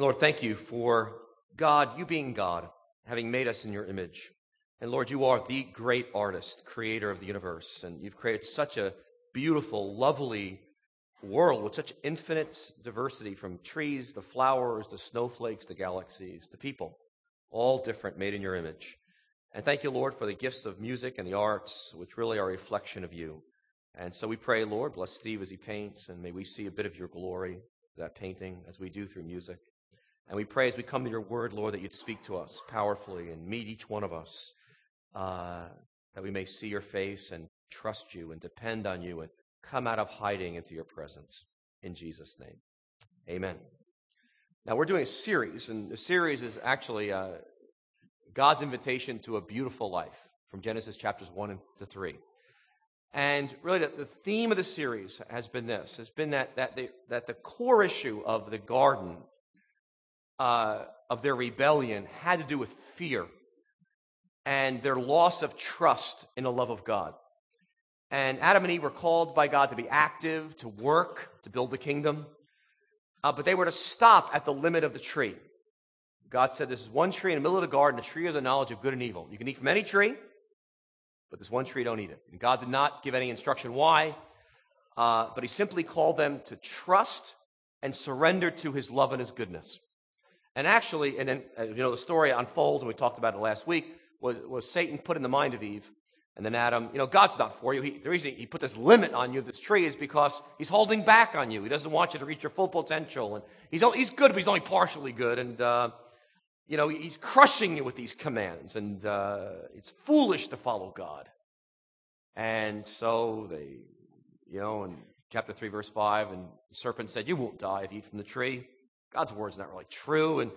Lord, thank you for God, you being God, having made us in your image. And Lord, you are the great artist, creator of the universe, and you've created such a beautiful, lovely world with such infinite diversity from trees, the flowers, the snowflakes, the galaxies, the people, all different, made in your image. And thank you, Lord, for the gifts of music and the arts, which really are a reflection of you. And so we pray, Lord, bless Steve as he paints, and may we see a bit of your glory, that painting, as we do through music. And we pray as we come to your word, Lord, that you'd speak to us powerfully and meet each one of us, uh, that we may see your face and trust you and depend on you and come out of hiding into your presence. In Jesus' name. Amen. Now, we're doing a series, and the series is actually uh, God's invitation to a beautiful life from Genesis chapters 1 to 3. And really, the, the theme of the series has been this has been that, that, the, that the core issue of the garden, uh, of their rebellion, had to do with fear and their loss of trust in the love of God. And Adam and Eve were called by God to be active, to work, to build the kingdom. Uh, but they were to stop at the limit of the tree. God said, This is one tree in the middle of the garden, the tree of the knowledge of good and evil. You can eat from any tree, but this one tree, don't eat it. And God did not give any instruction why, uh, but He simply called them to trust and surrender to His love and His goodness. And actually, and then, uh, you know, the story unfolds, and we talked about it last week, was, was Satan put in the mind of Eve and then Adam, you know, God's not for you. He, the reason he put this limit on you, this tree, is because he's holding back on you. He doesn't want you to reach your full potential. And he's, he's good, but he's only partially good. And, uh, you know, he's crushing you with these commands. And uh, it's foolish to follow God. And so they, you know, in chapter 3, verse 5, and the serpent said, You won't die if you eat from the tree. God's word's not really true. And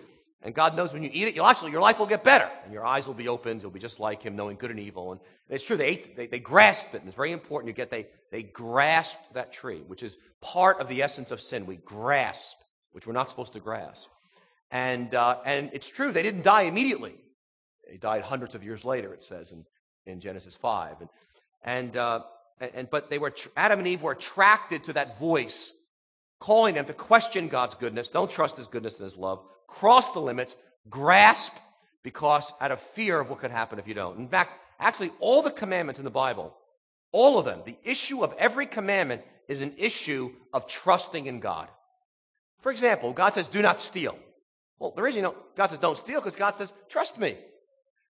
and God knows when you eat it, you'll actually, your life will get better. And your eyes will be opened. You'll be just like Him, knowing good and evil. And it's true, they ate, they, they grasped it. And it's very important you get, they, they grasped that tree, which is part of the essence of sin. We grasp, which we're not supposed to grasp. And, uh, and it's true, they didn't die immediately. They died hundreds of years later, it says in, in Genesis 5. And, and, uh, and, but they were, Adam and Eve were attracted to that voice calling them to question God's goodness. Don't trust His goodness and His love cross the limits, grasp, because out of fear of what could happen if you don't. In fact, actually, all the commandments in the Bible, all of them, the issue of every commandment is an issue of trusting in God. For example, God says, do not steal. Well, the reason you know, God says don't steal because God says, trust me.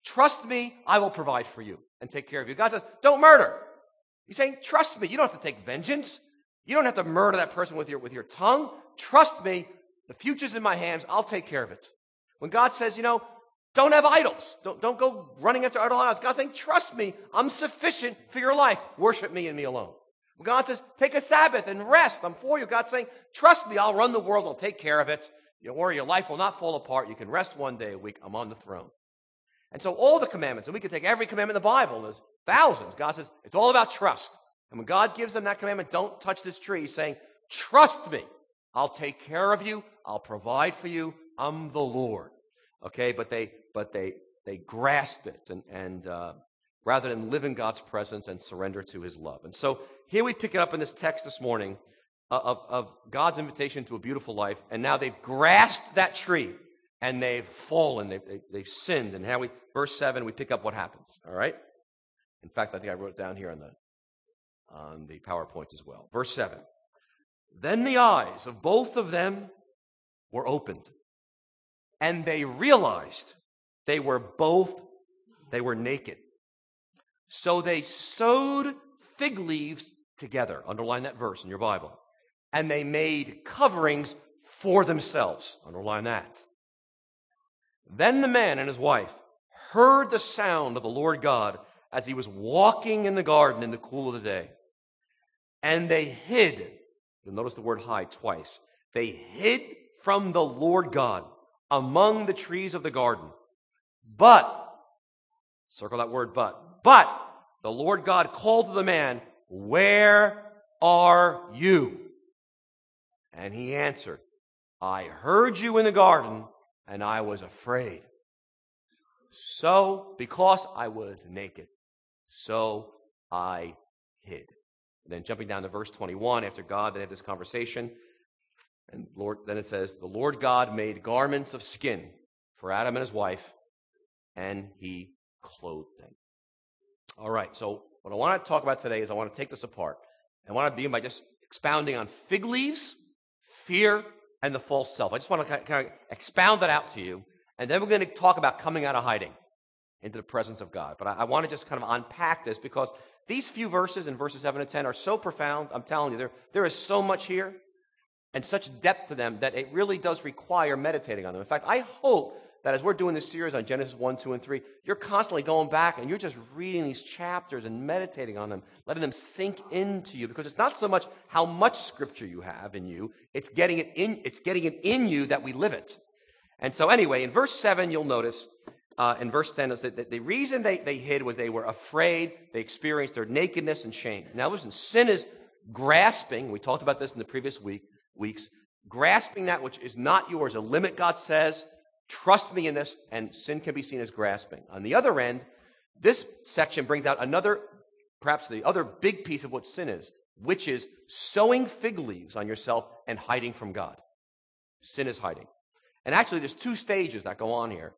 Trust me, I will provide for you and take care of you. God says, don't murder. He's saying, trust me. You don't have to take vengeance. You don't have to murder that person with your, with your tongue. Trust me, the future's in my hands. I'll take care of it. When God says, you know, don't have idols. Don't, don't go running after idol idols. God's saying, trust me. I'm sufficient for your life. Worship me and me alone. When God says, take a Sabbath and rest. I'm for you. God's saying, trust me. I'll run the world. I'll take care of it. Don't worry. Your life will not fall apart. You can rest one day a week. I'm on the throne. And so all the commandments, and we could take every commandment in the Bible, there's thousands. God says, it's all about trust. And when God gives them that commandment, don't touch this tree, saying, trust me. I'll take care of you. I'll provide for you. I'm the Lord. Okay, but they but they they grasp it and and uh, rather than live in God's presence and surrender to His love. And so here we pick it up in this text this morning uh, of, of God's invitation to a beautiful life, and now they've grasped that tree and they've fallen, they've, they, they've sinned. And now we verse seven we pick up what happens. All right. In fact, I think I wrote it down here on the on the PowerPoint as well. Verse seven. Then the eyes of both of them were opened, and they realized they were both they were naked. So they sewed fig leaves together. Underline that verse in your Bible. And they made coverings for themselves. Underline that. Then the man and his wife heard the sound of the Lord God as he was walking in the garden in the cool of the day. And they hid You'll notice the word hide twice. They hid from the Lord God among the trees of the garden. But, circle that word but, but the Lord God called to the man, Where are you? And he answered, I heard you in the garden and I was afraid. So, because I was naked, so I hid. And then jumping down to verse 21, after God they had this conversation, And Lord, then it says, the Lord God made garments of skin for Adam and his wife, and he clothed them. All right, so what I want to talk about today is I want to take this apart. I want to begin by just expounding on fig leaves, fear, and the false self. I just want to kind of expound that out to you. And then we're going to talk about coming out of hiding into the presence of God. But I, I want to just kind of unpack this because these few verses in verses 7 to 10 are so profound. I'm telling you, there, there is so much here and such depth to them that it really does require meditating on them. In fact, I hope that as we're doing this series on Genesis 1, 2, and 3, you're constantly going back and you're just reading these chapters and meditating on them, letting them sink into you, because it's not so much how much scripture you have in you, it's getting it in, it's getting it in you that we live it. And so anyway, in verse 7, you'll notice, uh, in verse 10, is that the reason they, they hid was they were afraid, they experienced their nakedness and shame. Now listen, sin is grasping, we talked about this in the previous week, weeks, grasping that which is not yours, a limit God says, trust me in this, and sin can be seen as grasping. On the other end, this section brings out another, perhaps the other big piece of what sin is, which is sowing fig leaves on yourself and hiding from God. Sin is hiding. And actually, there's two stages that go on here.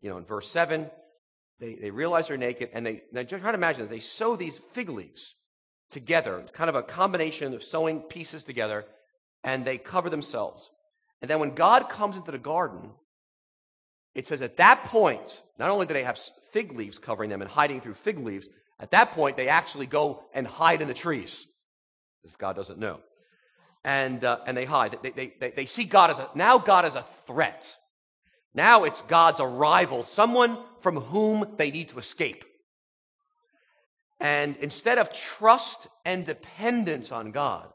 You know, in verse 7, they, they realize they're naked, and they, now try to imagine this. They sew these fig leaves together, it's kind of a combination of sewing pieces together, and they cover themselves. And then when God comes into the garden, it says at that point, not only do they have fig leaves covering them and hiding through fig leaves, at that point they actually go and hide in the trees, if God doesn't know. And, uh, and they hide. They, they, they, they see God as a, now God as a threat. Now it's God's arrival, someone from whom they need to escape. And instead of trust and dependence on God,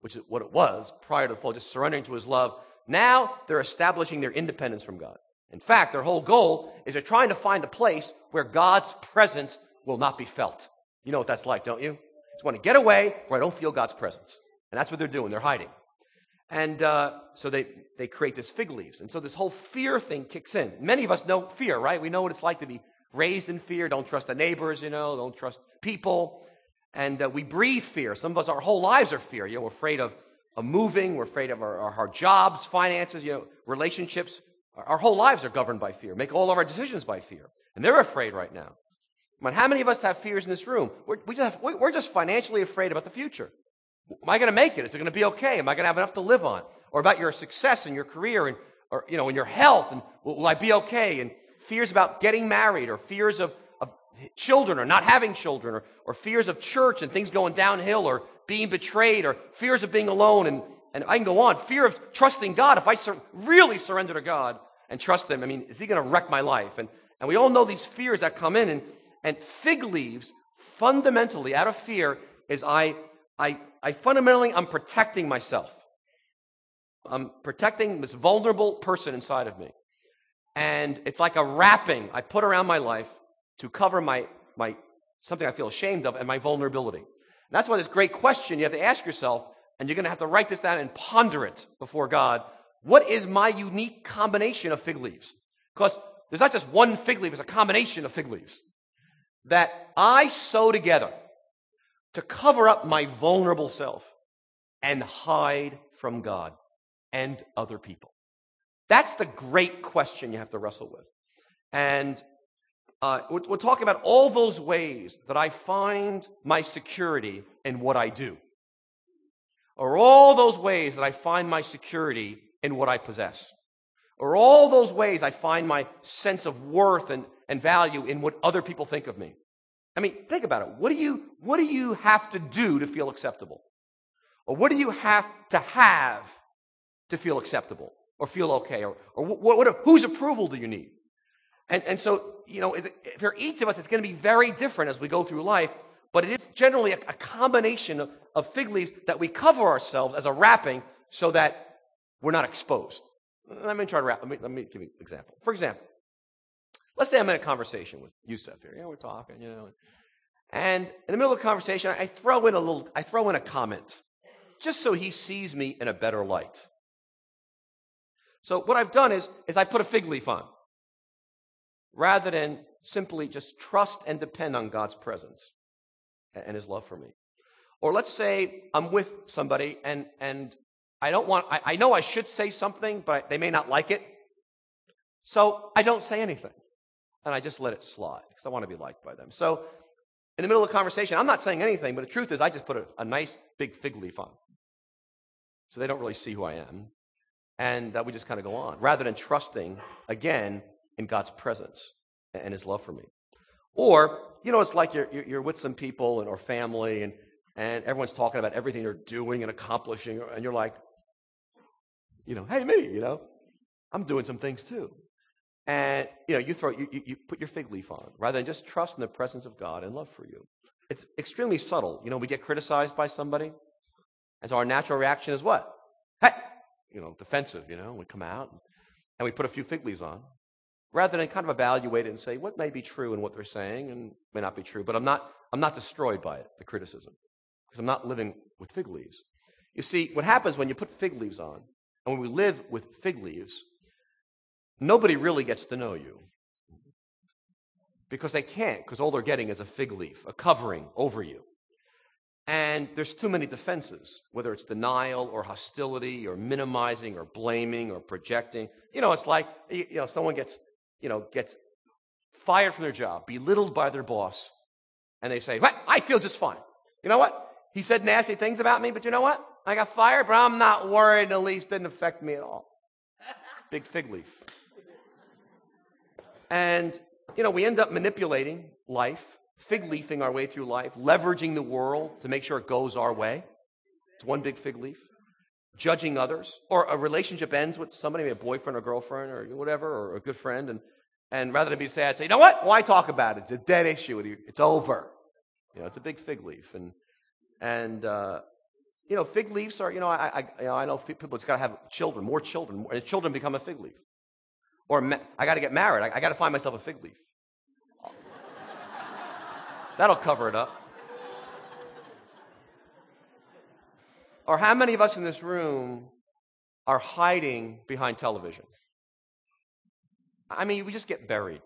which is what it was prior to the fall, just surrendering to his love. Now they're establishing their independence from God. In fact, their whole goal is they're trying to find a place where God's presence will not be felt. You know what that's like, don't you? Just want to get away where I don't feel God's presence. And that's what they're doing. They're hiding. And uh, so they, they create this fig leaves. And so this whole fear thing kicks in. Many of us know fear, right? We know what it's like to be raised in fear. Don't trust the neighbors, you know, don't trust people. And uh, we breathe fear. Some of us, our whole lives are fear. You know, we're afraid of, of moving. We're afraid of our, our, our jobs, finances, you know, relationships. Our, our, whole lives are governed by fear. Make all of our decisions by fear. And they're afraid right now. But how many of us have fears in this room? We're, we just have, we're just financially afraid about the future. Am I going to make it? Is it going to be okay? Am I going to have enough to live on? Or about your success in your career and, or, you know, in your health and will, will I be okay? And fears about getting married or fears of children or not having children or, or fears of church and things going downhill or being betrayed or fears of being alone and, and I can go on. Fear of trusting God. If I sur- really surrender to God and trust Him, I mean, is He going to wreck my life? And, and we all know these fears that come in and, and fig leaves fundamentally out of fear is I, I, I fundamentally, I'm protecting myself. I'm protecting this vulnerable person inside of me. And it's like a wrapping I put around my life to cover my, my something I feel ashamed of and my vulnerability. And that's why this great question you have to ask yourself, and you're going to have to write this down and ponder it before God. What is my unique combination of fig leaves? Because there's not just one fig leaf, it's a combination of fig leaves that I sew together to cover up my vulnerable self and hide from God and other people. That's the great question you have to wrestle with. And uh, we're, we're talking about all those ways that I find my security in what I do, or all those ways that I find my security in what I possess, or all those ways I find my sense of worth and, and value in what other people think of me. I mean, think about it. What do you, what do you have to do to feel acceptable? Or what do you have to have to feel acceptable or feel okay? Or, or what, what, whose approval do you need? And, and so, you know, for each of us, it's going to be very different as we go through life, but it is generally a, a combination of, of fig leaves that we cover ourselves as a wrapping so that we're not exposed. Let me try to wrap. Let me, let me give you an example. For example, let's say I'm in a conversation with Yusuf here. Yeah, we're talking, you know, and in the middle of the conversation, I throw in a little, I throw in a comment, just so he sees me in a better light. So what I've done is, is I put a fig leaf on rather than simply just trust and depend on God's presence and his love for me. Or let's say I'm with somebody and, and I don't want, I, I know I should say something, but they may not like it. So I don't say anything. And I just let it slide because I want to be liked by them. So in the middle of the conversation, I'm not saying anything, but the truth is I just put a, a nice big fig leaf on. So they don't really see who I am. And uh, we just kind of go on rather than trusting, again, in God's presence and his love for me. Or, you know, it's like you're, you're with some people and, or family and, and everyone's talking about everything they're doing and accomplishing. And you're like, you know, hey, me, you know, I'm doing some things too. And, you know, you throw, you, you, you put your fig leaf on rather than just trust in the presence of God and love for you. It's extremely subtle. You know, we get criticized by somebody. And so our natural reaction is what? Hey, you know, defensive, you know, we come out and we put a few fig leaves on rather than kind of evaluate it and say what may be true in what they're saying and may not be true. But I'm not, I'm not destroyed by it, the criticism, because I'm not living with fig leaves. You see, what happens when you put fig leaves on, and when we live with fig leaves, nobody really gets to know you. Because they can't, because all they're getting is a fig leaf, a covering over you. And there's too many defenses, whether it's denial or hostility or minimizing or blaming or projecting. You know, it's like, you know, someone gets you know, gets fired from their job, belittled by their boss, and they say, well, I feel just fine. You know what? He said nasty things about me, but you know what? I got fired, but I'm not worried in the least. Didn't affect me at all. Big fig leaf. And, you know, we end up manipulating life, fig leafing our way through life, leveraging the world to make sure it goes our way. It's one big fig leaf judging others, or a relationship ends with somebody, maybe a boyfriend or girlfriend or whatever, or a good friend, and, and rather than be sad, say, you know what? Why talk about it? It's a dead issue. It's over. You know, it's a big fig leaf. And, and uh, you know, fig leaves are, you know, I, I, you know, I know people, it's got to have children, more children, and children become a fig leaf. Or ma- I got to get married. I, I got to find myself a fig leaf. That'll cover it up. Or how many of us in this room are hiding behind television? I mean, we just get buried.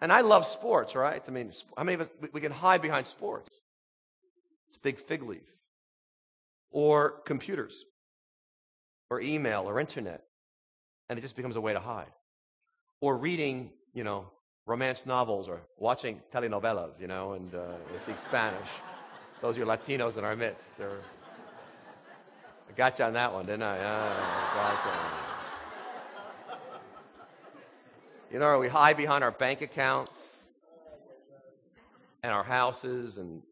And I love sports, right? I mean, how many of us, we can hide behind sports? It's a big fig leaf. Or computers, or email, or internet. And it just becomes a way to hide. Or reading, you know, romance novels or watching telenovelas, you know, and uh, speak Spanish. Those are Latinos in our midst. Or, I got you on that one, didn't I? Yeah, you know, we hide behind our bank accounts and our houses and,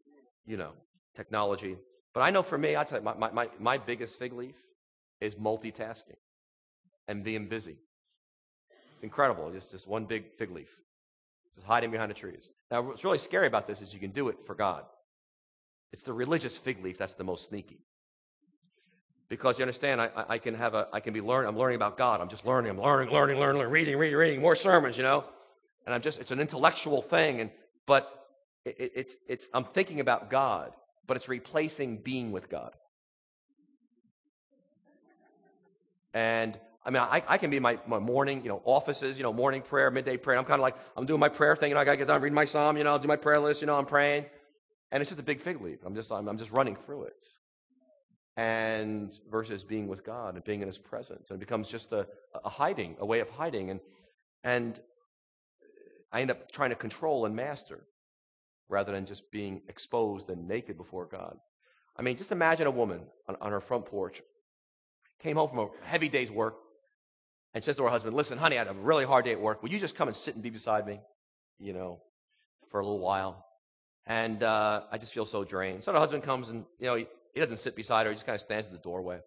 you know, technology. But I know for me, I tell you, my, my, my biggest fig leaf is multitasking and being busy. It's incredible. It's just one big fig leaf just hiding behind the trees. Now, what's really scary about this is you can do it for God. It's the religious fig leaf that's the most sneaky. Because you understand, I, I can have a, I can be learning, I'm learning about God. I'm just learning, I'm learning, learning, learning, learning reading, reading, reading, more sermons, you know? And I'm just, it's an intellectual thing, and, but it, it's, it's, I'm thinking about God, but it's replacing being with God. And I mean, I, I can be my, my morning, you know, offices, you know, morning prayer, midday prayer. I'm kind of like, I'm doing my prayer thing, you know, I got to get done reading my psalm, you know, I'll do my prayer list, you know, I'm praying. And it's just a big fig leaf. I'm just, I'm, I'm just running through it. And versus being with God and being in His presence. And it becomes just a, a hiding, a way of hiding. And, and I end up trying to control and master rather than just being exposed and naked before God. I mean, just imagine a woman on, on her front porch, came home from a heavy day's work, and says to her husband, Listen, honey, I had a really hard day at work. Will you just come and sit and be beside me, you know, for a little while? And uh, I just feel so drained. So the husband comes and, you know, he, he doesn't sit beside her, he just kind of stands in the doorway.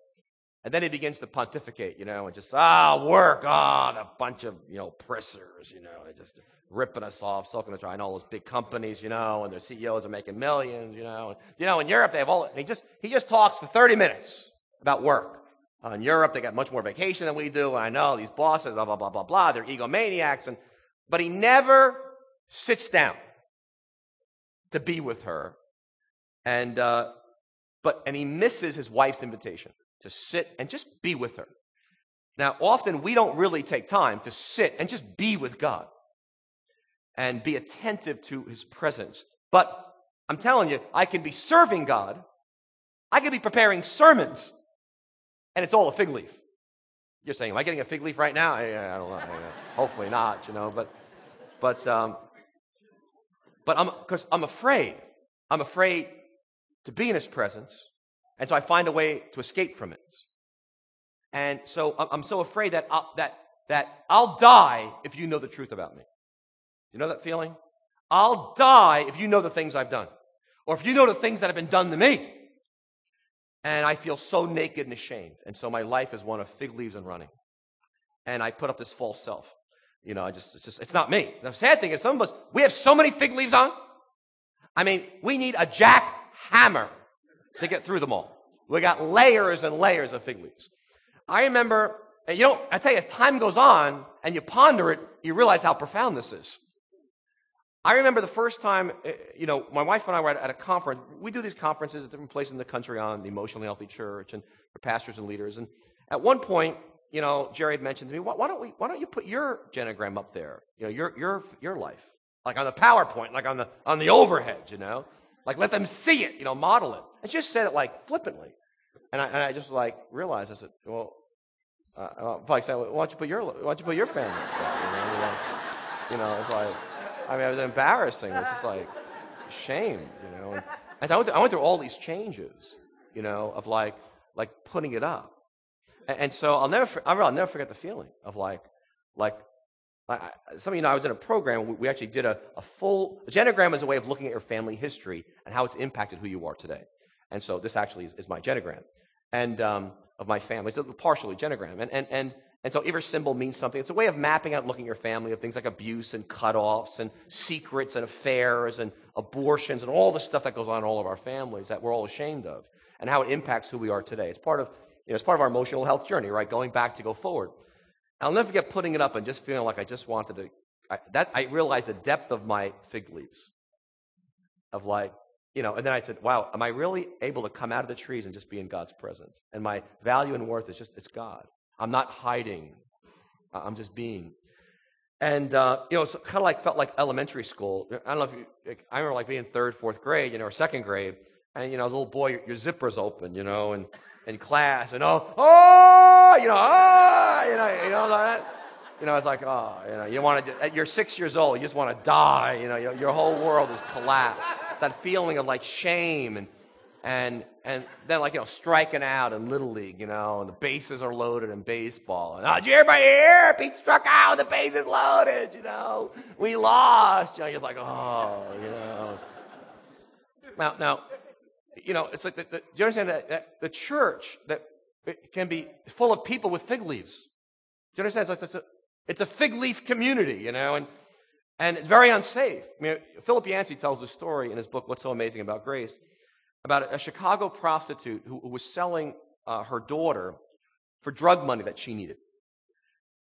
And then he begins to pontificate, you know, and just, ah, work, ah, the bunch of, you know, pressers, you know, they're just ripping us off, sucking us dry. And all those big companies, you know, and their CEOs are making millions, you know. And, you know, in Europe, they have all, and he just, he just talks for 30 minutes about work. Uh, in Europe, they got much more vacation than we do. I know these bosses, blah, blah, blah, blah, blah. They're egomaniacs. And, but he never sits down to be with her. And, uh, but, and he misses his wife's invitation to sit and just be with her. Now, often we don't really take time to sit and just be with God and be attentive to his presence. But I'm telling you, I can be serving God I can be preparing sermons, and it's all a fig leaf. You're saying, am I getting a fig leaf right now? I, I don't know. Hopefully not, you know. But, but, um, but I'm because I'm afraid. I'm afraid to be in His presence, and so I find a way to escape from it. And so I'm so afraid that I'll, that that I'll die if you know the truth about me. You know that feeling? I'll die if you know the things I've done, or if you know the things that have been done to me. And I feel so naked and ashamed. And so my life is one of fig leaves and running. And I put up this false self. You know, I just, it's just, it's not me. The sad thing is, some of us, we have so many fig leaves on. I mean, we need a jackhammer to get through them all. We got layers and layers of fig leaves. I remember, you know, I tell you, as time goes on and you ponder it, you realize how profound this is. I remember the first time, eh, you know, my wife and I were at, a conference. We do these conferences at different places in the country on the emotionally healthy church and for pastors and leaders. And at one point, you know, Geri had mentioned to me, why, don't we, why don't you put your genogram up there? You know, your, your, your life. Like on the PowerPoint, like on the, on the overhead, you know? Like let them see it, you know, model it. And she just said it like flippantly. And I, and I just like realized, I said, well, uh, probably said, why don't you put your, why don't you put your family? You know, you know it's like, I mean, it was embarrassing. It was just like shame, you know. And, I, went through, I went through all these changes, you know, of like like putting it up. And, and so I'll never I'll never forget the feeling of like like I, some of you know I was in a program. We, we actually did a, a full a genogram is a way of looking at your family history and how it's impacted who you are today. And so this actually is, is my genogram and um, of my family. It's a partially genogram. And and and and so every symbol means something. It's a way of mapping out, and looking at your family of things like abuse and cutoffs and secrets and affairs and abortions and all the stuff that goes on in all of our families that we're all ashamed of and how it impacts who we are today. It's part of, you know, it's part of our emotional health journey, right? Going back to go forward. I'll never forget putting it up and just feeling like I just wanted to. I, that I realized the depth of my fig leaves, of like, you know. And then I said, "Wow, am I really able to come out of the trees and just be in God's presence?" And my value and worth is just it's God. I'm not hiding. I'm just being. And, uh, you know, it's kind of like, felt like elementary school. I don't know if you, I remember like being third, fourth grade, you know, or second grade. And, you know, as a little boy, your, your zipper's open, you know, and in class, and oh, oh, you know, oh, you know, you know that. You know, it's like, oh, you know, you want to, you're six years old, you just want to die, you know, your, your whole world is collapsed. That feeling of like shame and, and and then like you know striking out in little league, you know, and the bases are loaded in baseball. And oh, did you hear? Pete struck out. The bases loaded. You know, we lost. You know, you're like, oh, you know. Now, now, you know, it's like the, the, do you understand that, that the church that it can be full of people with fig leaves? Do you understand? It's, it's, a, it's a fig leaf community, you know, and and it's very unsafe. I mean, Philip Yancey tells a story in his book, What's So Amazing About Grace about a Chicago prostitute who, was selling uh, her daughter for drug money that she needed.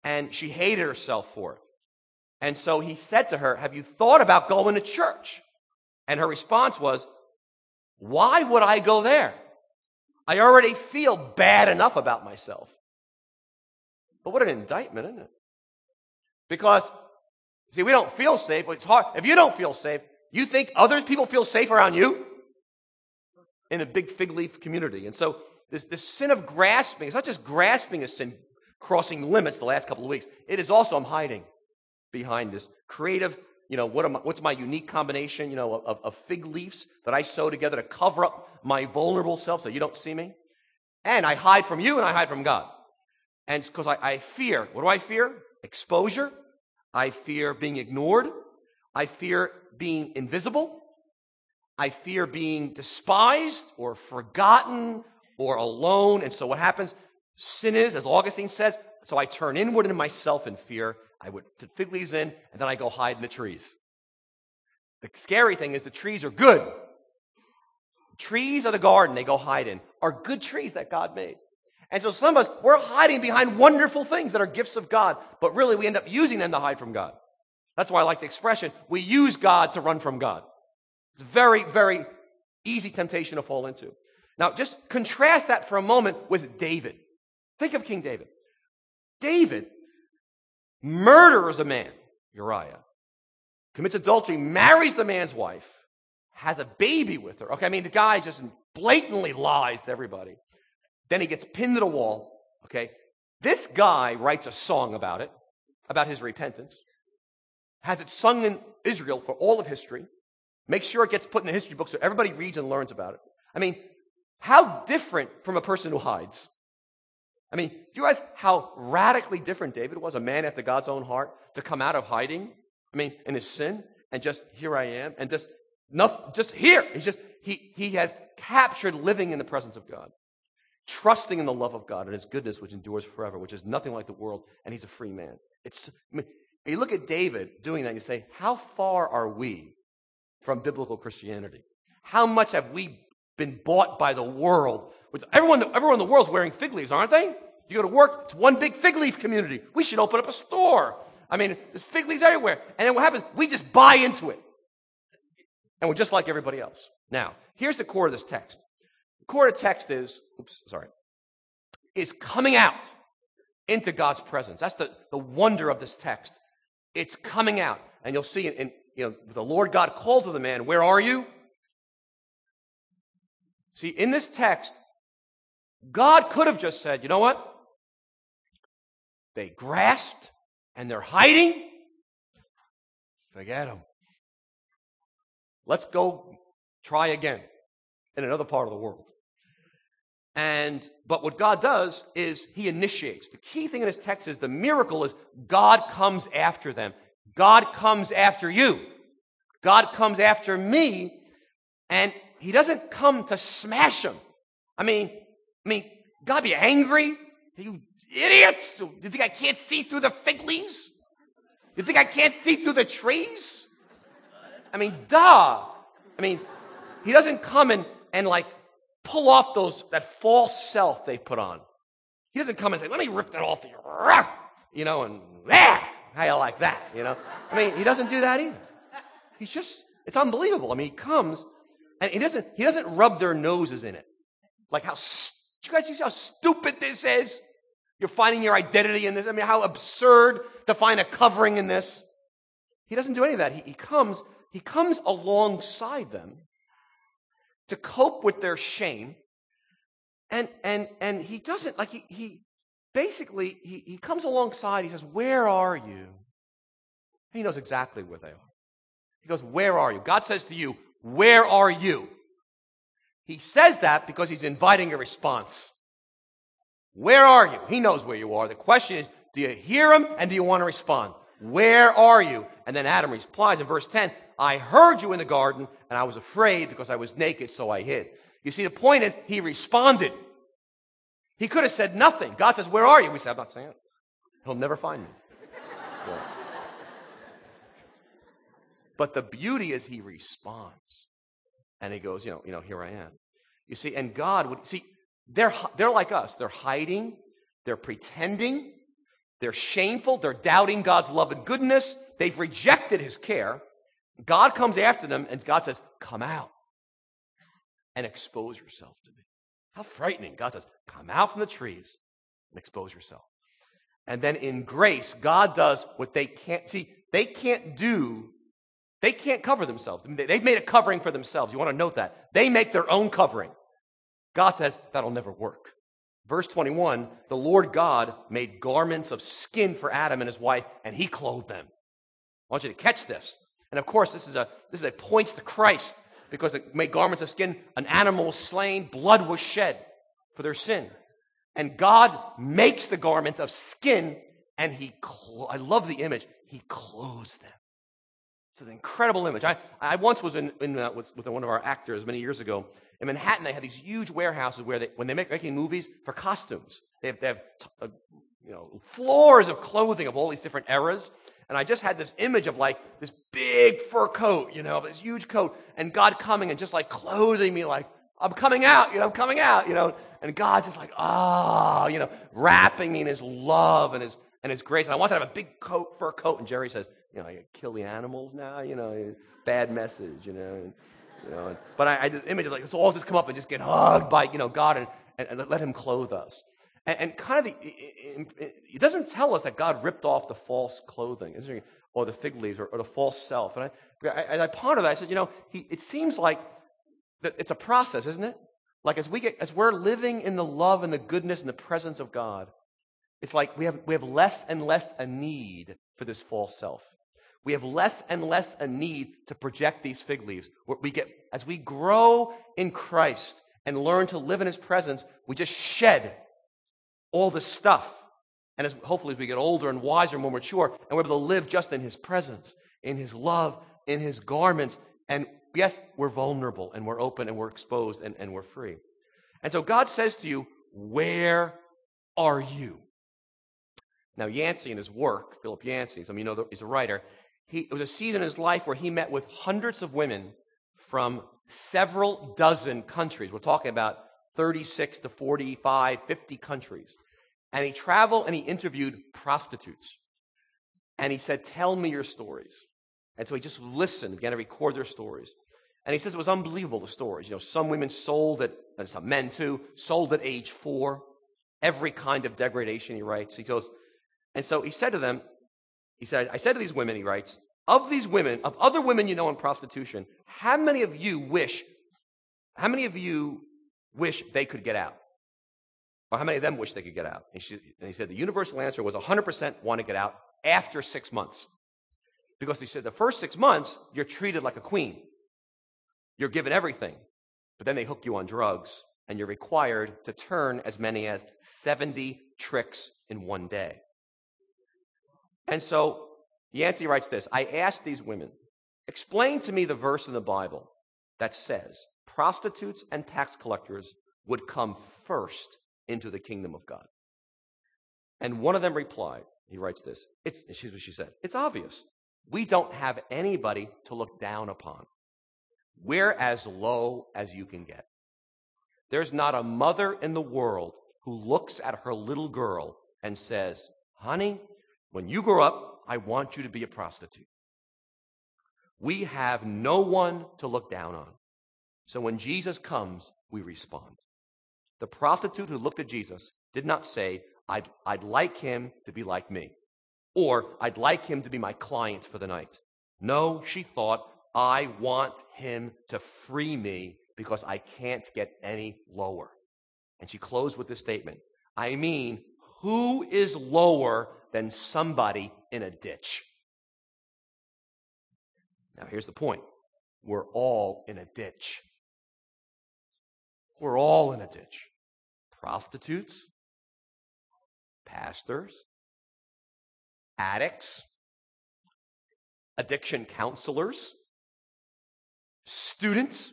And she hated herself for it. And so he said to her, Have you thought about going to church? And her response was, Why would I go there? I already feel bad enough about myself. But what an indictment, isn't it? Because, see, we don't feel safe, it's hard. If you don't feel safe, you think other people feel safe around you? In a big fig leaf community. And so this, this sin of grasping, it's not just grasping a sin, crossing limits the last couple of weeks. It is also I'm hiding behind this creative, you know, what am I, what's my unique combination, you know, of, of fig leaves that I sew together to cover up my vulnerable self so you don't see me. And I hide from you and I hide from God. And it's because I, I fear. What do I fear? Exposure. I fear being ignored. I fear being invisible. I fear being despised or forgotten or alone. And so what happens? Sin is, as Augustine says, so I turn inward into myself in fear. I would put fig leaves in, and then I go hide in the trees. The scary thing is the trees are good. Trees of the garden they go hide in are good trees that God made. And so some of us, we're hiding behind wonderful things that are gifts of God, but really we end up using them to hide from God. That's why I like the expression, we use God to run from God. It's a very, very easy temptation to fall into. Now, just contrast that for a moment with David. Think of King David. David murders a man, Uriah, commits adultery, marries the man's wife, has a baby with her. Okay, I mean, the guy just blatantly lies to everybody. Then he gets pinned to the wall. Okay. This guy writes a song about it, about his repentance, has it sung in Israel for all of history, makes sure it gets put in the history book so everybody reads and learns about it. I mean, how different from a person who hides? I mean, do you realize how radically different David was, a man after God's own heart, to come out of hiding? I mean, in his sin, and just here I am, and just nothing, just here. He's just he he has captured living in the presence of God, trusting in the love of God and His goodness, which endures forever, which is nothing like the world, and he's a free man. It's I mean, you look at David doing that, and you say, how far are we from biblical Christianity? How much have we been bought by the world? Everyone, everyone in the world's wearing fig leaves, aren't they? You go to work, it's one big fig leaf community. We should open up a store. I mean, there's fig leaves everywhere. And then what happens? We just buy into it. And we're just like everybody else. Now, here's the core of this text. The core of the text is, oops, sorry, is coming out into God's presence. That's the, the wonder of this text. It's coming out. And you'll see in, in you know, the Lord God called to the man, Where are you? See, in this text, God could have just said, You know what? They grasped and they're hiding. Forget them. Let's go try again in another part of the world. And, but what God does is he initiates. The key thing in this text is the miracle is God comes after them. God comes after you. God comes after me. And he doesn't come to smash them. I mean, I mean, God be angry? You idiots! You think I can't see through the fig leaves? You think I can't see through the trees? I mean, duh. I mean, he doesn't come and, and like pull off those, that false self they put on. He doesn't come and say, let me rip that off of you. You know, and ah, how you like that, you know? I mean, he doesn't do that either. He's just, it's unbelievable. I mean, he comes and he doesn't, he doesn't rub their noses in it. Like how, you guys see how stupid this is? You're finding your identity in this. I mean, how absurd to find a covering in this. He doesn't do any of that. He, he comes, he comes alongside them to cope with their shame. And, and, and he doesn't, like, he, he basically, he, he comes alongside, he says, Where are you? He knows exactly where they are. He goes, Where are you? God says to you, Where are you? He says that because he's inviting a response. Where are you? He knows where you are. The question is, do you hear him and do you want to respond? Where are you? And then Adam replies in verse 10, I heard you in the garden, and I was afraid because I was naked, so I hid. You see, the point is, he responded. He could have said nothing. God says, Where are you? We said, I'm not saying it. He'll never find me. But the beauty is he responds. And he goes, you know, you know, here I am. You see, and God would see, they're they're like us. They're hiding, they're pretending, they're shameful, they're doubting God's love and goodness, they've rejected his care. God comes after them, and God says, Come out and expose yourself to me. How frightening. God says, Come out from the trees and expose yourself. And then in grace, God does what they can't see, they can't do, they can't cover themselves. They've made a covering for themselves. You want to note that. They make their own covering. God says, That'll never work. Verse 21 the Lord God made garments of skin for Adam and his wife, and he clothed them. I want you to catch this. And of course, this is a this is a points to Christ because it made garments of skin. An animal was slain, blood was shed for their sin, and God makes the garment of skin, and He. Clo- I love the image. He clothes them. It's an incredible image. I, I once was in, in uh, with, with one of our actors many years ago in Manhattan. They have these huge warehouses where they, when they make making movies for costumes, they have, they have t- uh, you know floors of clothing of all these different eras. And I just had this image of like this big fur coat, you know, this huge coat, and God coming and just like clothing me like, I'm coming out, you know, I'm coming out, you know. And God's just like, ah, oh, you know, wrapping me in his love and his and his grace. And I wanted to have a big coat, fur coat. And Geri says, you know, I kill the animals now, you know, bad message, you know. And, you know, but I, I the image of like, let's all just come up and just get hugged by, you know, God and, and, and let him clothe us. And, kind of the, it, doesn't tell us that God ripped off the false clothing, or the fig leaves, or, or the false self. And I, I, I pondered that. I said, you know, he, it seems like that it's a process, isn't it? Like as we get, as we're living in the love and the goodness and the presence of God, it's like we have, we have less and less a need for this false self. We have less and less a need to project these fig leaves. We get, as we grow in Christ and learn to live in His presence, we just shed all the stuff. And as, hopefully, as we get older and wiser, and more mature, and we're able to live just in His presence, in His love, in His garments. And yes, we're vulnerable and we're open and we're exposed and, and we're free. And so God says to you, Where are you? Now, Yancey in his work, Philip Yancey, some of you know he's a writer, he, it was a season in his life where he met with hundreds of women from several dozen countries. We're talking about 36 to 45, 50 countries. And he traveled and he interviewed prostitutes. And he said, Tell me your stories. And so he just listened, began to record their stories. And he says it was unbelievable, the stories. You know, some women sold at, and some men too, sold at age four. Every kind of degradation, he writes. He goes, and so he said to them, he said, I said to these women, he writes, of these women, of other women you know in prostitution, how many of you wish, how many of you wish they could get out? Or how many of them wish they could get out? And, she, and he said the universal answer was 100% want to get out after six months. Because he said the first six months, you're treated like a queen. You're given everything. But then they hook you on drugs, and you're required to turn as many as 70 tricks in one day. And so Yancey writes this I asked these women, explain to me the verse in the Bible that says prostitutes and tax collectors would come first into the kingdom of God. And one of them replied, he writes this, it's, what she said, it's obvious. We don't have anybody to look down upon. We're as low as you can get. There's not a mother in the world who looks at her little girl and says, honey, when you grow up, I want you to be a prostitute. We have no one to look down on. So when Jesus comes, we respond. The prostitute who looked at Jesus did not say, I'd, I'd like him to be like me, or I'd like him to be my client for the night. No, she thought, I want him to free me because I can't get any lower. And she closed with this statement I mean, who is lower than somebody in a ditch. Now, here's the point we're all in a ditch. We're all in a ditch. Prostitutes, pastors, addicts, addiction counselors, students,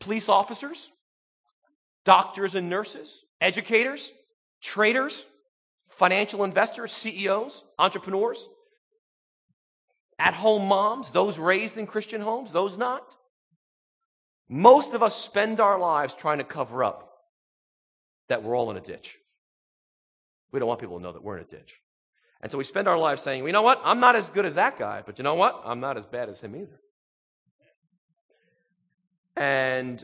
police officers, doctors and nurses, educators, traders, financial investors, CEOs, entrepreneurs, at home moms, those raised in Christian homes, those not. Most of us spend our lives trying to cover up that we're all in a ditch. We don't want people to know that we're in a ditch. And so we spend our lives saying, you know what? I'm not as good as that guy, but you know what? I'm not as bad as him either. And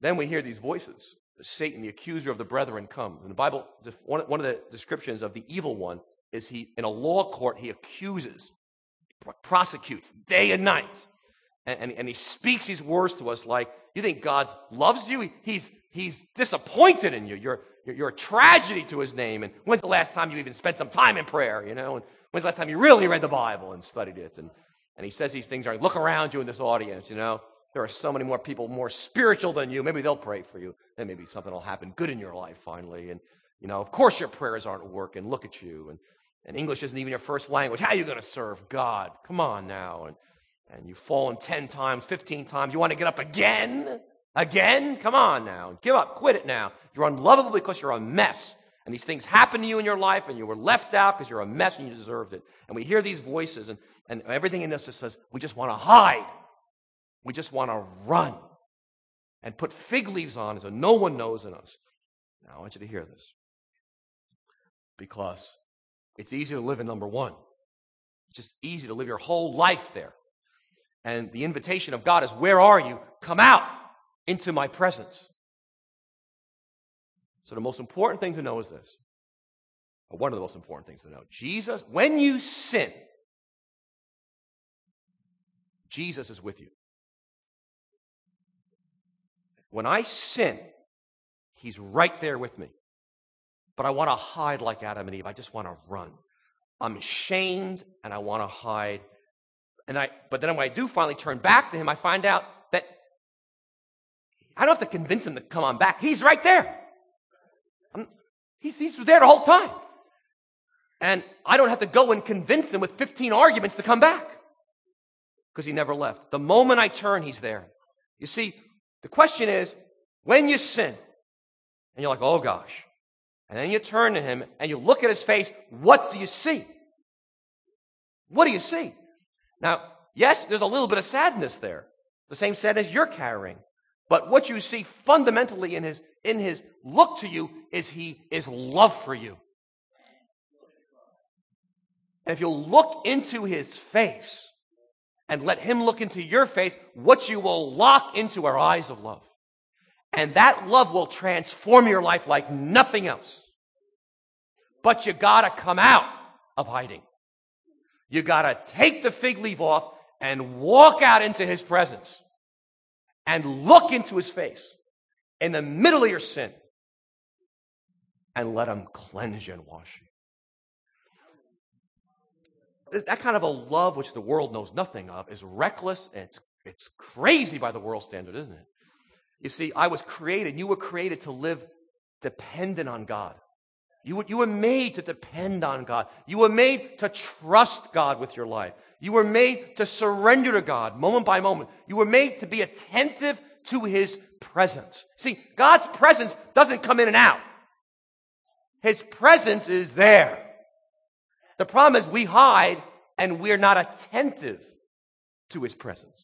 then we hear these voices Satan, the accuser of the brethren, comes. In the Bible, one of the descriptions of the evil one is he, in a law court, he accuses, prosecutes day and night. And, and, and he speaks these words to us like, you think God loves you? He's, he's disappointed in you. You're, you're, a tragedy to his name. And when's the last time you even spent some time in prayer, you know? And when's the last time you really read the Bible and studied it? And, and he says these things, are look around you in this audience, you know? There are so many more people more spiritual than you. Maybe they'll pray for you. Then maybe something will happen good in your life finally. And, you know, of course your prayers aren't working. Look at you. And, and English isn't even your first language. How are you going to serve God? Come on now. And, and you've fallen 10 times, 15 times. You want to get up again? Again? Come on now. Give up. Quit it now. You're unlovable because you're a mess. And these things happen to you in your life, and you were left out because you're a mess and you deserved it. And we hear these voices, and, and everything in this just says, we just want to hide. We just want to run and put fig leaves on so no one knows in us. Now, I want you to hear this because it's easy to live in number one. It's just easy to live your whole life there. And the invitation of God is, Where are you? Come out into my presence. So, the most important thing to know is this, one of the most important things to know Jesus, when you sin, Jesus is with you. When I sin, he's right there with me. But I want to hide like Adam and Eve. I just want to run. I'm ashamed and I want to hide. And I, but then when I do finally turn back to him, I find out that I don't have to convince him to come on back. He's right there. I'm, he's, he's there the whole time. And I don't have to go and convince him with 15 arguments to come back because he never left. The moment I turn, he's there. You see, the question is when you sin, and you're like, oh gosh, and then you turn to him and you look at his face, what do you see? What do you see? Now, yes, there's a little bit of sadness there, the same sadness you're carrying. But what you see fundamentally in his, in his look to you is he is love for you. And if you'll look into his face and let him look into your face, what you will lock into are eyes of love. And that love will transform your life like nothing else. But you gotta come out of hiding. You gotta take the fig leaf off and walk out into his presence and look into his face in the middle of your sin and let him cleanse you and wash you. That kind of a love which the world knows nothing of is reckless and it's, it's crazy by the world standard, isn't it? You see, I was created, you were created to live dependent on God. You were, you were made to depend on God. You were made to trust God with your life. You were made to surrender to God moment by moment. You were made to be attentive to His presence. See, God's presence doesn't come in and out. His presence is there. The problem is we hide and we're not attentive to His presence.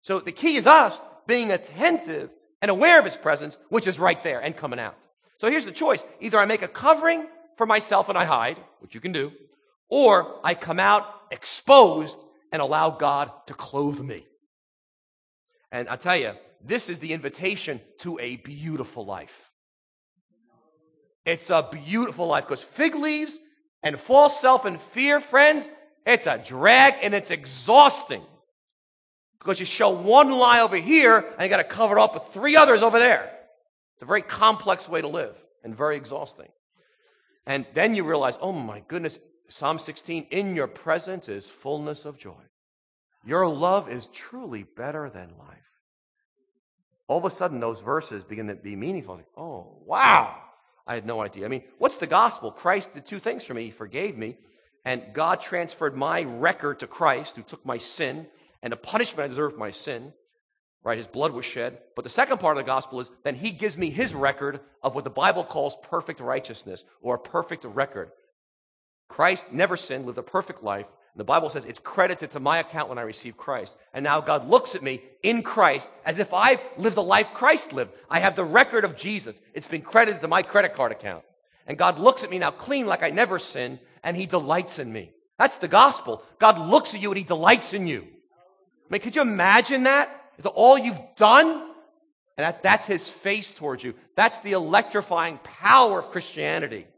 So the key is us being attentive and aware of His presence, which is right there and coming out. So here's the choice. Either I make a covering for myself and I hide, which you can do, or I come out exposed and allow God to clothe me. And I tell you, this is the invitation to a beautiful life. It's a beautiful life because fig leaves and false self and fear, friends, it's a drag and it's exhausting. Because you show one lie over here and you got to cover it up with three others over there. It's a very complex way to live and very exhausting. And then you realize, oh my goodness, Psalm 16, in your presence is fullness of joy. Your love is truly better than life. All of a sudden, those verses begin to be meaningful. Like, oh, wow. I had no idea. I mean, what's the gospel? Christ did two things for me. He forgave me, and God transferred my record to Christ, who took my sin and the punishment I deserved for my sin right? His blood was shed. But the second part of the gospel is then he gives me his record of what the Bible calls perfect righteousness or a perfect record. Christ never sinned, lived a perfect life. And the Bible says it's credited to my account when I receive Christ. And now God looks at me in Christ as if I've lived the life Christ lived. I have the record of Jesus. It's been credited to my credit card account. And God looks at me now clean like I never sinned, and he delights in me. That's the gospel. God looks at you and he delights in you. I mean, could you imagine that? Is all you've done? And that, that's his face towards you. That's the electrifying power of Christianity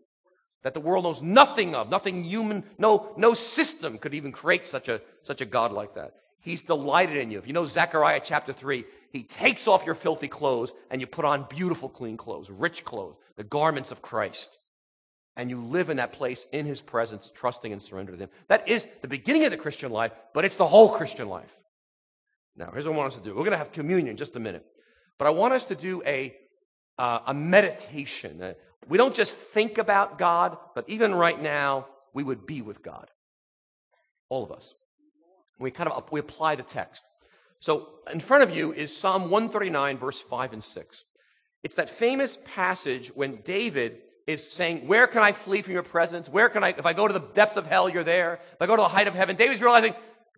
that the world knows nothing of. Nothing human, no, no system could even create such a, such a God like that. He's delighted in you. If you know Zechariah chapter 3, he takes off your filthy clothes and you put on beautiful, clean clothes, rich clothes, the garments of Christ. And you live in that place in his presence, trusting and surrendering to him. That is the beginning of the Christian life, but it's the whole Christian life. Now, here's what I want us to do. We're going to have communion in just a minute. But I want us to do a, uh, a meditation. Uh, we don't just think about God, but even right now, we would be with God. All of us. We kind of we apply the text. So in front of you is Psalm 139, verse 5 and 6. It's that famous passage when David is saying, Where can I flee from your presence? Where can I, if I go to the depths of hell, you're there. If I go to the height of heaven, David's realizing,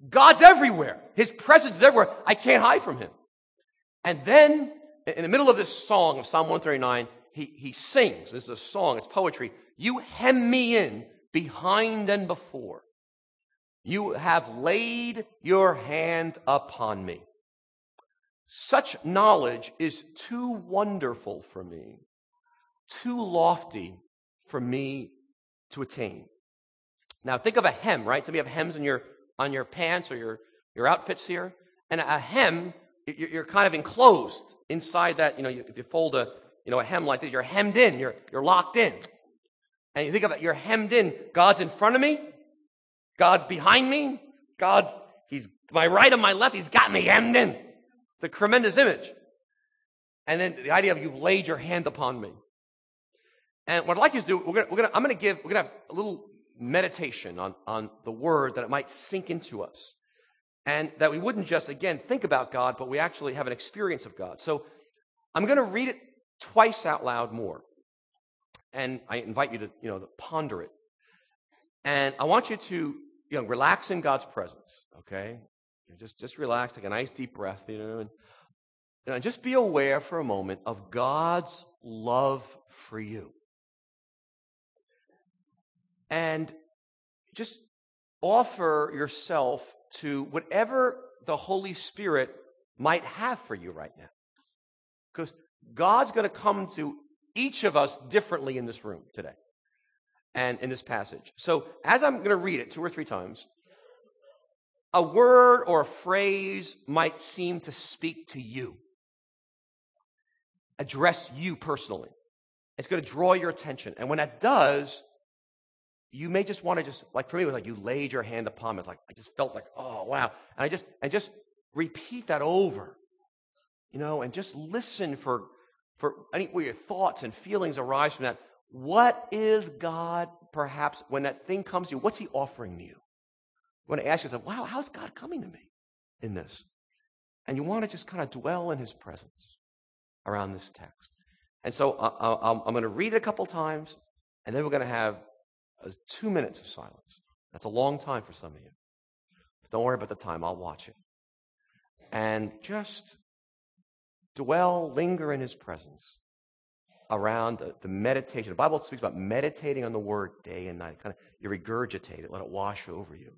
God's everywhere. His presence is everywhere. I can't hide from him. And then, in the middle of this song of Psalm 139, he, he sings. This is a song, it's poetry. You hem me in behind and before. You have laid your hand upon me. Such knowledge is too wonderful for me, too lofty for me to attain. Now, think of a hem, right? Some of you have hems in your on your pants or your, your outfits here. And a hem you're kind of enclosed inside that, you know, if you fold a, you know, a hem like this, you're hemmed in, you're, you're locked in. And you think of it, you're hemmed in. God's in front of me, God's behind me, God's, He's my right and my left, He's got me hemmed in. The tremendous image. And then the idea of you've laid your hand upon me. And what I'd like you to do, we're gonna, we're gonna, I'm gonna give, we're gonna have a little meditation on, on the word that it might sink into us. And that we wouldn't just, again, think about God, but we actually have an experience of God. So I'm going to read it twice out loud more. And I invite you to, you know, to ponder it. And I want you to, you know, relax in God's presence, okay? Just, just relax, take a nice deep breath, you know, and, know, just be aware for a moment of God's love for you. And just offer yourself to whatever the Holy Spirit might have for you right now. Because God's going to come to each of us differently in this room today and in this passage. So, as I'm going to read it two or three times, a word or a phrase might seem to speak to you, address you personally. It's going to draw your attention. And when that does, you may just want to just like for me it was like you laid your hand upon me. It's like I just felt like, oh wow. And I just and just repeat that over. You know, and just listen for for any where your thoughts and feelings arise from that. What is God perhaps when that thing comes to you, what's he offering you? You want to ask yourself, wow, how's God coming to me in this? And you want to just kind of dwell in his presence around this text. And so I'm going to read it a couple times, and then we're going to have two minutes of silence. That's a long time for some of you. But don't worry about the time, I'll watch it. And just dwell, linger in his presence around the, meditation. The Bible speaks about meditating on the word day and night. Kind of you regurgitate it, let it wash over you,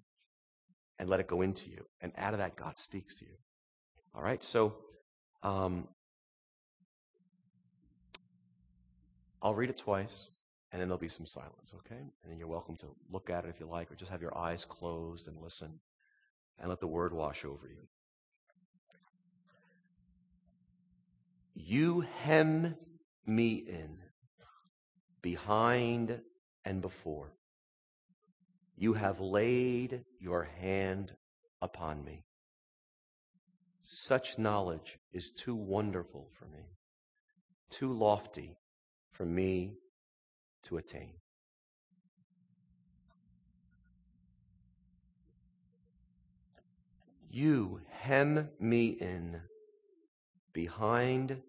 and let it go into you. And out of that, God speaks to you. All right, so um, I'll read it twice and then there'll be some silence, okay? And then you're welcome to look at it if you like, or just have your eyes closed and listen and let the word wash over you. You hem me in, behind and before. You have laid your hand upon me. Such knowledge is too wonderful for me, too lofty for me to attain. You hem me in behind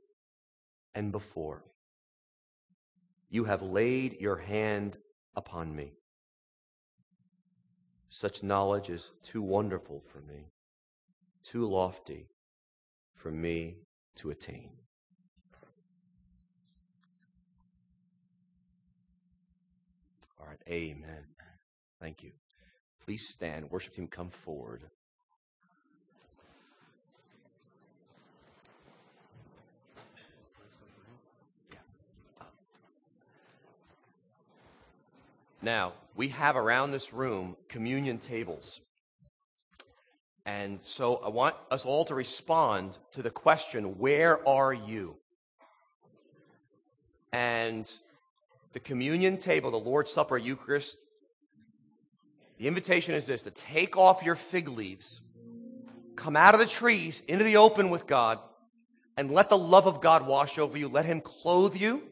and before. You have laid your hand upon me. Such knowledge is too wonderful for me, too lofty for me to attain. Right. Amen. Thank you. Please stand. Worship team, come forward. Now, we have around this room communion tables. And so I want us all to respond to the question, Where are you? And the communion table, the Lord's Supper, Eucharist, the invitation is this to take off your fig leaves, come out of the trees into the open with God, and let the love of God wash over you. Let Him clothe you.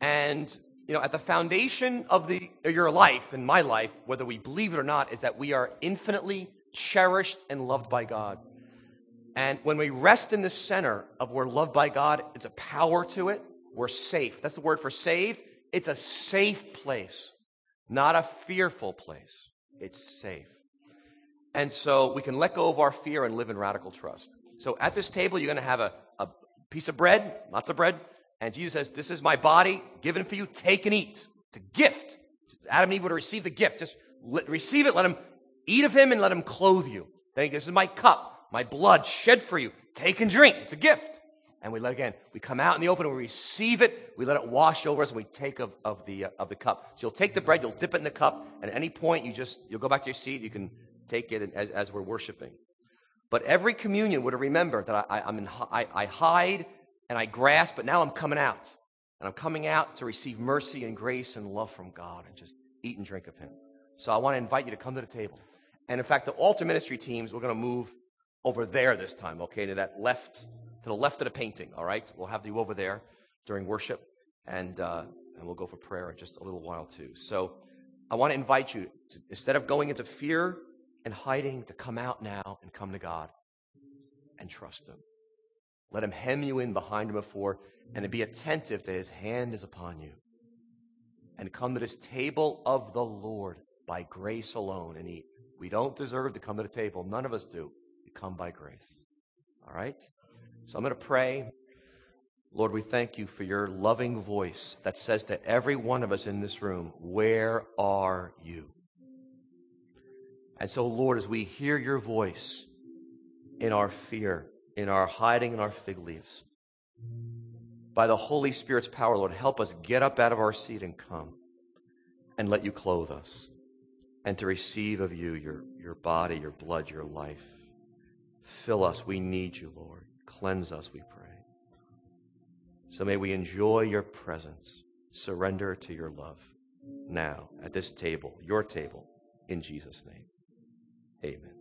And, you know, at the foundation of, the, your life and my life, whether we believe it or not, is that we are infinitely cherished and loved by God. And when we rest in the center of we're loved by God, it's a power to it. We're safe. That's the word for saved. It's a safe place, not a fearful place. It's safe. And so we can let go of our fear and live in radical trust. So at this table, you're going to have a, a piece of bread, lots of bread. And Jesus says, This is my body given for you. Take and eat. It's a gift. Adam and Eve would receive the gift. Just let, receive it. Let him eat of him and let him clothe you. Then he, this is my cup, my blood shed for you. Take and drink. It's a gift and we let again we come out in the open we receive it we let it wash over us and we take of, of the uh, of the cup so you'll take the bread you'll dip it in the cup and at any point you just you'll go back to your seat you can take it as, as we're worshiping But every communion would remember that I, I, am in, I, I hide and I grasp, but now I'm coming out. And I'm coming out to receive mercy and grace and love from God and just eat and drink of Him. So I want to invite you to come to the table. And in fact, the altar ministry teams, we're going to move over there this time, okay, to that left, to the left of the painting, all right? We'll have you over there during worship, and, uh, and we'll go for prayer in just a little while too. So I want to invite you, to, instead of going into fear and hiding, to come out now and come to God and trust Him. Let Him hem you in behind Him before, and to be attentive to His hand is upon you. And come to this table of the Lord by grace alone and eat. We don't deserve to come to the table. None of us do. We come by grace. All right? So I'm going to pray. Lord, we thank you for your loving voice that says to every one of us in this room, Where are you? And so, Lord, as we hear your voice in our fear, in our hiding in our fig leaves, by the Holy Spirit's power, Lord, help us get up out of our seat and come and let you clothe us and to receive of you your, your body, your blood, your life. Fill us. We need you, Lord. Cleanse us, we pray. So may we enjoy your presence, surrender to your love now at this table, your table, in Jesus' name. Amen.